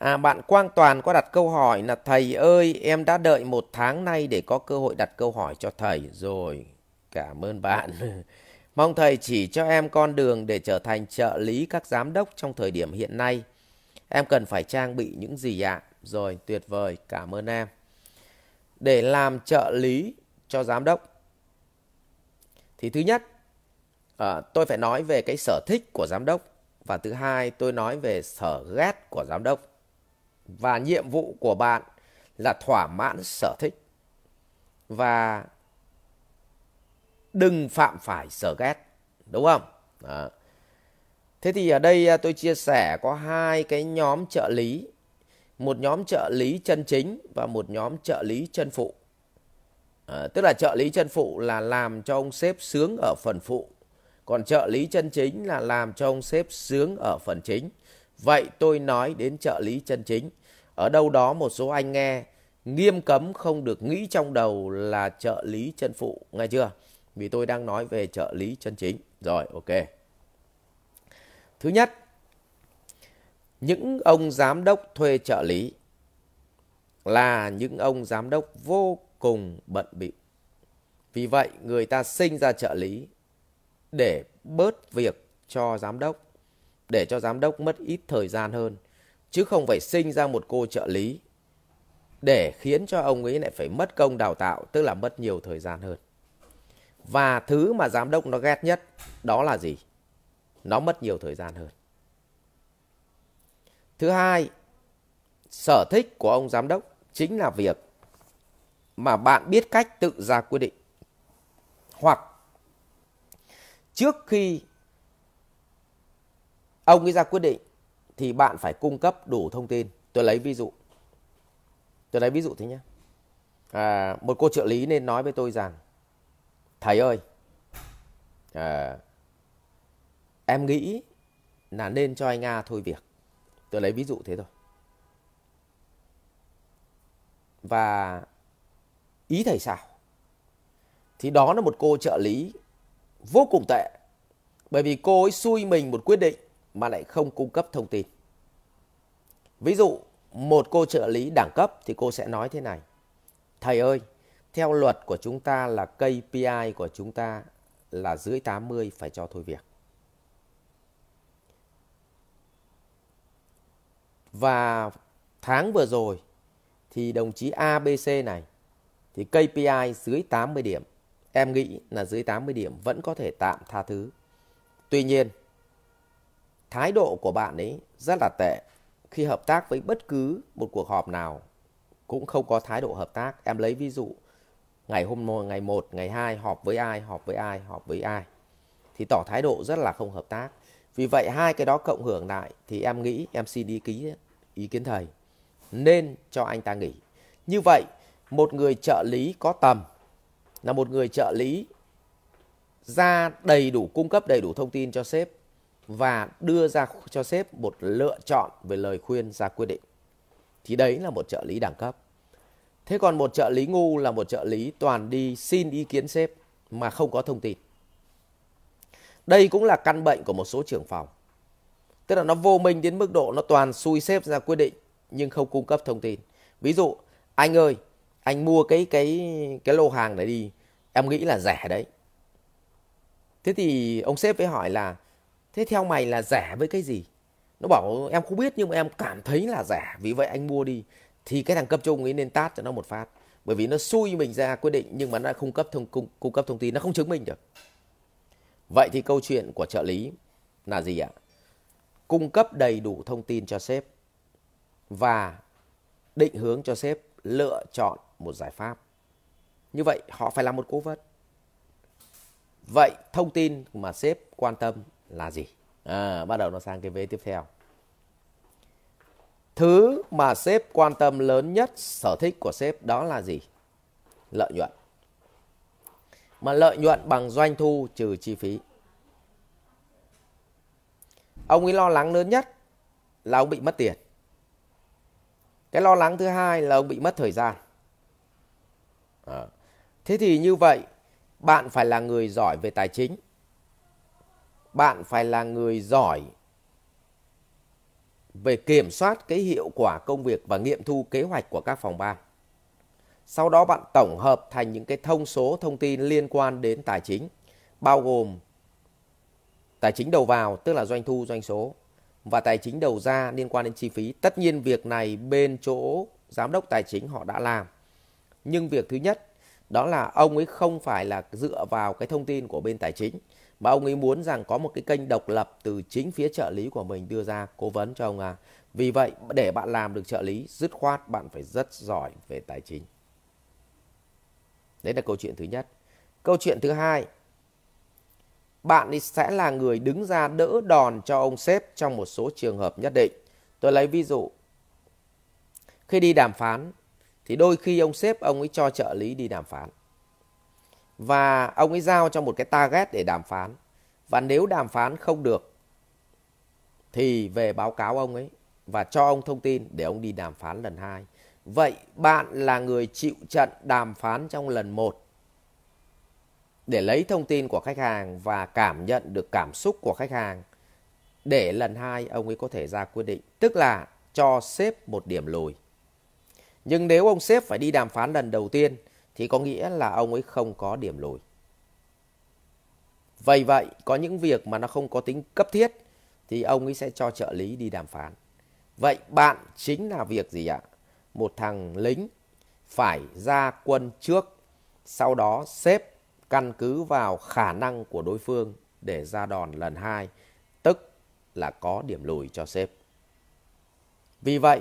À, bạn Quang Toàn có đặt câu hỏi là thầy ơi em đã đợi một tháng nay để có cơ hội đặt câu hỏi cho thầy rồi. Cảm ơn bạn. Mong thầy chỉ cho em con đường để trở thành trợ lý các giám đốc trong thời điểm hiện nay. Em cần phải trang bị những gì ạ? Rồi, tuyệt vời, cảm ơn em. Để làm trợ lý cho giám đốc thì thứ nhất à, tôi phải nói về cái sở thích của giám đốc và thứ hai tôi nói về sở ghét của giám đốc và nhiệm vụ của bạn là thỏa mãn sở thích. Và đừng phạm phải sở ghét đúng không? Đó. thế thì ở đây à, tôi chia sẻ có hai cái nhóm trợ lý. Một nhóm trợ lý chân chính và một nhóm trợ lý chân phụ. À, tức là trợ lý chân phụ là làm cho ông sếp sướng ở phần phụ. Còn trợ lý chân chính là làm cho ông sếp sướng ở phần chính. Vậy tôi nói đến trợ lý chân chính ở đâu đó một số anh nghe, nghiêm cấm không được nghĩ trong đầu là trợ lý chân phụ, nghe chưa? Vì tôi đang nói về trợ lý chân chính. Rồi, ok. Thứ nhất, những ông giám đốc thuê trợ lý là những ông giám đốc vô cùng bận bịu. Vì vậy, người ta sinh ra trợ lý để bớt việc cho giám đốc, để cho giám đốc mất ít thời gian hơn chứ không phải sinh ra một cô trợ lý, để khiến cho ông ấy lại phải mất công đào tạo, tức là mất nhiều thời gian hơn. Và thứ mà giám đốc nó ghét nhất, đó là gì? Nó mất nhiều thời gian hơn. Thứ hai, sở thích của ông giám đốc chính là việc mà bạn biết cách tự ra quyết định. Hoặc trước khi ông ấy ra quyết định thì bạn phải cung cấp đủ thông tin. Tôi lấy ví dụ. Tôi lấy ví dụ thế nhé à, một cô trợ lý nên nói với tôi rằng thầy ơi à, em nghĩ là nên cho anh a thôi việc. Tôi lấy ví dụ thế thôi. Và ý thầy sao? Thì đó là một cô trợ lý vô cùng tệ. Bởi vì cô ấy xui mình một quyết định mà lại không cung cấp thông tin ví dụ một cô trợ lý đẳng cấp thì cô sẽ nói thế này thầy ơi theo luật của chúng ta là KPI của chúng ta là dưới 80 phải cho thôi việc và tháng vừa rồi thì đồng chí ABC này thì KPI dưới 80 điểm. Em nghĩ là dưới 80 điểm vẫn có thể tạm tha thứ. Tuy nhiên, thái độ của bạn ấy rất là tệ. Khi hợp tác với bất cứ một cuộc họp nào cũng không có thái độ hợp tác. Em lấy ví dụ ngày hôm ngày 1, ngày 2 họp với ai, họp với ai, họp với ai thì tỏ thái độ rất là không hợp tác. Vì vậy hai cái đó cộng hưởng lại thì em nghĩ em xin đi ký ý kiến thầy nên cho anh ta nghỉ. Như vậy, một người trợ lý có tầm là một người trợ lý ra đầy đủ cung cấp đầy đủ thông tin cho sếp và đưa ra cho sếp một lựa chọn về lời khuyên ra quyết định. Thì đấy là một trợ lý đẳng cấp. Thế còn một trợ lý ngu là một trợ lý toàn đi xin ý kiến sếp mà không có thông tin. Đây cũng là căn bệnh của một số trưởng phòng. Tức là nó vô minh đến mức độ nó toàn xui sếp ra quyết định nhưng không cung cấp thông tin. Ví dụ, anh ơi, anh mua cái cái cái lô hàng này đi, em nghĩ là rẻ đấy. Thế thì ông sếp mới hỏi là thế theo mày là rẻ với cái gì? Nó bảo em không biết nhưng mà em cảm thấy là rẻ, vì vậy anh mua đi. Thì cái thằng cấp trung ấy nên tát cho nó một phát. Bởi vì nó xui mình ra quyết định nhưng mà nó không cấp thông cung, cung cấp thông tin nó không chứng minh được. Vậy thì câu chuyện của trợ lý là gì ạ? Cung cấp đầy đủ thông tin cho sếp và định hướng cho sếp lựa chọn một giải pháp. Như vậy họ phải là một cố vấn. Vậy thông tin mà sếp quan tâm là gì? À, bắt đầu nó sang cái vế tiếp theo. Thứ mà sếp quan tâm lớn nhất sở thích của sếp đó là gì? Lợi nhuận. Mà lợi nhuận bằng doanh thu trừ chi phí. Ông ấy lo lắng lớn nhất là ông bị mất tiền. Cái lo lắng thứ hai là ông bị mất thời gian. À. Thế thì như vậy, bạn phải là người giỏi về tài chính. Bạn phải là người giỏi về kiểm soát cái hiệu quả công việc và nghiệm thu kế hoạch của các phòng ban. Sau đó bạn tổng hợp thành những cái thông số thông tin liên quan đến tài chính, bao gồm tài chính đầu vào tức là doanh thu doanh số và tài chính đầu ra liên quan đến chi phí. Tất nhiên việc này bên chỗ giám đốc tài chính họ đã làm. Nhưng việc thứ nhất đó là ông ấy không phải là dựa vào cái thông tin của bên tài chính và ông ấy muốn rằng có một cái kênh độc lập từ chính phía trợ lý của mình đưa ra cố vấn cho ông à. Vì vậy để bạn làm được trợ lý dứt khoát bạn phải rất giỏi về tài chính. Đấy là câu chuyện thứ nhất. Câu chuyện thứ hai, bạn sẽ là người đứng ra đỡ đòn cho ông sếp trong một số trường hợp nhất định. Tôi lấy ví dụ. Khi đi đàm phán thì đôi khi ông sếp ông ấy cho trợ lý đi đàm phán. Và ông ấy giao cho một cái target để đàm phán. Và nếu đàm phán không được, thì về báo cáo ông ấy và cho ông thông tin để ông đi đàm phán lần hai. Vậy bạn là người chịu trận đàm phán trong lần một để lấy thông tin của khách hàng và cảm nhận được cảm xúc của khách hàng, để lần hai ông ấy có thể ra quyết định tức là cho sếp một điểm lùi nhưng nếu ông sếp phải đi đàm phán lần đầu tiên thì có nghĩa là ông ấy không có điểm lùi. Vậy vậy có những việc mà nó không có tính cấp thiết thì ông ấy sẽ cho trợ lý đi đàm phán. Vậy bạn chính là việc gì ạ? Một thằng lính phải ra quân trước sau đó xếp căn cứ vào khả năng của đối phương để ra đòn lần hai, tức là có điểm lùi cho sếp. Vì vậy,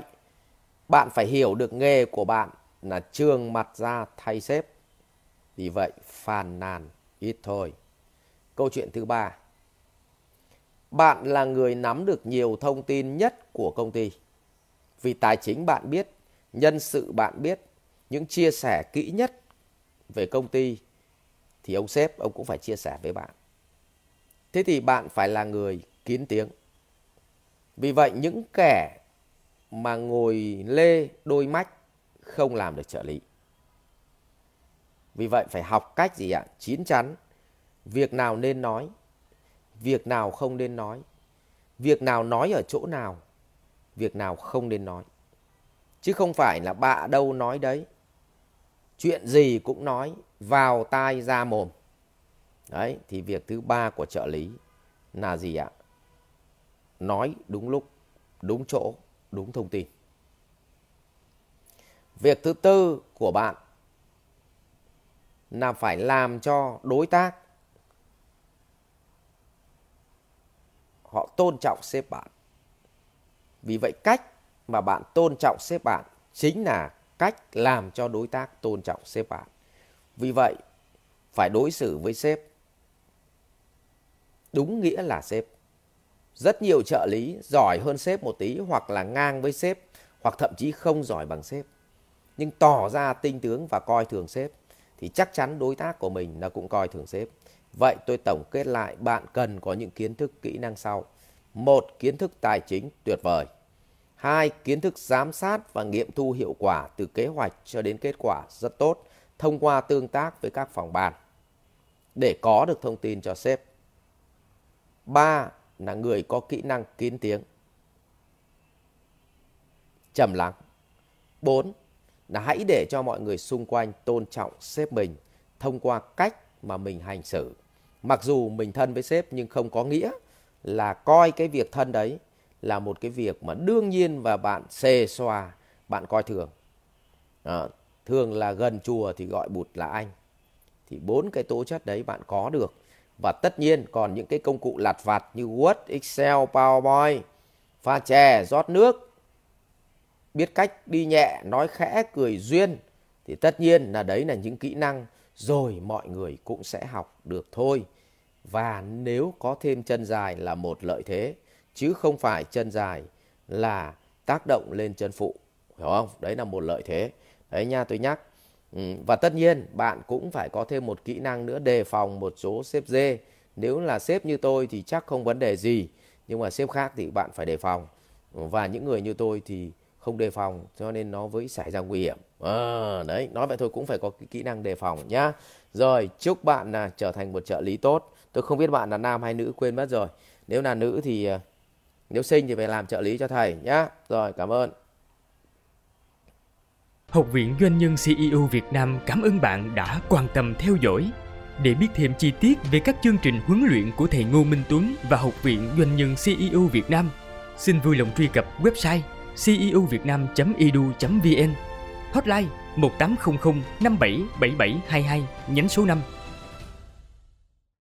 bạn phải hiểu được nghề của bạn là trường mặt ra thay sếp. Vì vậy, phàn nàn ít thôi. Câu chuyện thứ ba. Bạn là người nắm được nhiều thông tin nhất của công ty. Vì tài chính bạn biết, nhân sự bạn biết, những chia sẻ kỹ nhất về công ty thì ông sếp ông cũng phải chia sẻ với bạn. Thế thì bạn phải là người kín tiếng. Vì vậy những kẻ mà ngồi lê đôi mách không làm được trợ lý. Vì vậy phải học cách gì ạ? Chín chắn. Việc nào nên nói, việc nào không nên nói, việc nào nói ở chỗ nào, việc nào không nên nói. Chứ không phải là bạ đâu nói đấy. Chuyện gì cũng nói, vào tai ra mồm. Đấy, thì việc thứ ba của trợ lý là gì ạ? Nói đúng lúc, đúng chỗ, đúng thông tin. Việc thứ tư của bạn là phải làm cho đối tác họ tôn trọng sếp bạn. Vì vậy cách mà bạn tôn trọng sếp bạn chính là cách làm cho đối tác tôn trọng sếp bạn. Vì vậy, phải đối xử với sếp đúng nghĩa là sếp. Rất nhiều trợ lý giỏi hơn sếp một tí hoặc là ngang với sếp hoặc thậm chí không giỏi bằng sếp. Nhưng tỏ ra tinh tướng và coi thường sếp thì chắc chắn đối tác của mình là cũng coi thường sếp. Vậy tôi tổng kết lại bạn cần có những kiến thức kỹ năng sau. Một, kiến thức tài chính tuyệt vời. Hai, kiến thức giám sát và nghiệm thu hiệu quả từ kế hoạch cho đến kết quả rất tốt thông qua tương tác với các phòng ban để có được thông tin cho sếp. Ba là người có kỹ năng kín tiếng. Trầm lắng. Bốn là hãy để cho mọi người xung quanh tôn trọng sếp mình thông qua cách mà mình hành xử. Mặc dù mình thân với sếp nhưng không có nghĩa là coi cái việc thân đấy là một cái việc mà đương nhiên và bạn xề xòa, bạn coi thường. À, thường là gần chùa thì gọi bụt là anh. Thì bốn cái tố chất đấy bạn có được. Và tất nhiên còn những cái công cụ lặt vặt như Word, Excel, PowerPoint, pha chè, rót nước, biết cách đi nhẹ, nói khẽ, cười duyên. Thì tất nhiên là đấy là những kỹ năng rồi mọi người cũng sẽ học được thôi. Và nếu có thêm chân dài là một lợi thế chứ không phải chân dài là tác động lên chân phụ hiểu không đấy là một lợi thế đấy nha tôi nhắc ừ. và tất nhiên bạn cũng phải có thêm một kỹ năng nữa đề phòng một số xếp dê nếu là xếp như tôi thì chắc không vấn đề gì nhưng mà xếp khác thì bạn phải đề phòng và những người như tôi thì không đề phòng cho nên nó với xảy ra nguy hiểm à, đấy nói vậy thôi cũng phải có cái kỹ năng đề phòng nhá rồi chúc bạn là trở thành một trợ lý tốt tôi không biết bạn là nam hay nữ quên mất rồi nếu là nữ thì ờ, Nếu sinh thì phải làm trợ lý cho thầy nhá. Rồi, cảm ơn. Học viện Doanh nhân CEO Việt Nam cảm ơn bạn đã quan tâm theo dõi. Để biết thêm chi tiết về các chương trình huấn luyện của thầy Ngô Minh Tuấn và Học viện Doanh nhân CEO Việt Nam, xin vui lòng truy cập website ceuvietnam.edu.vn hotline 1800 577722 nhánh số 5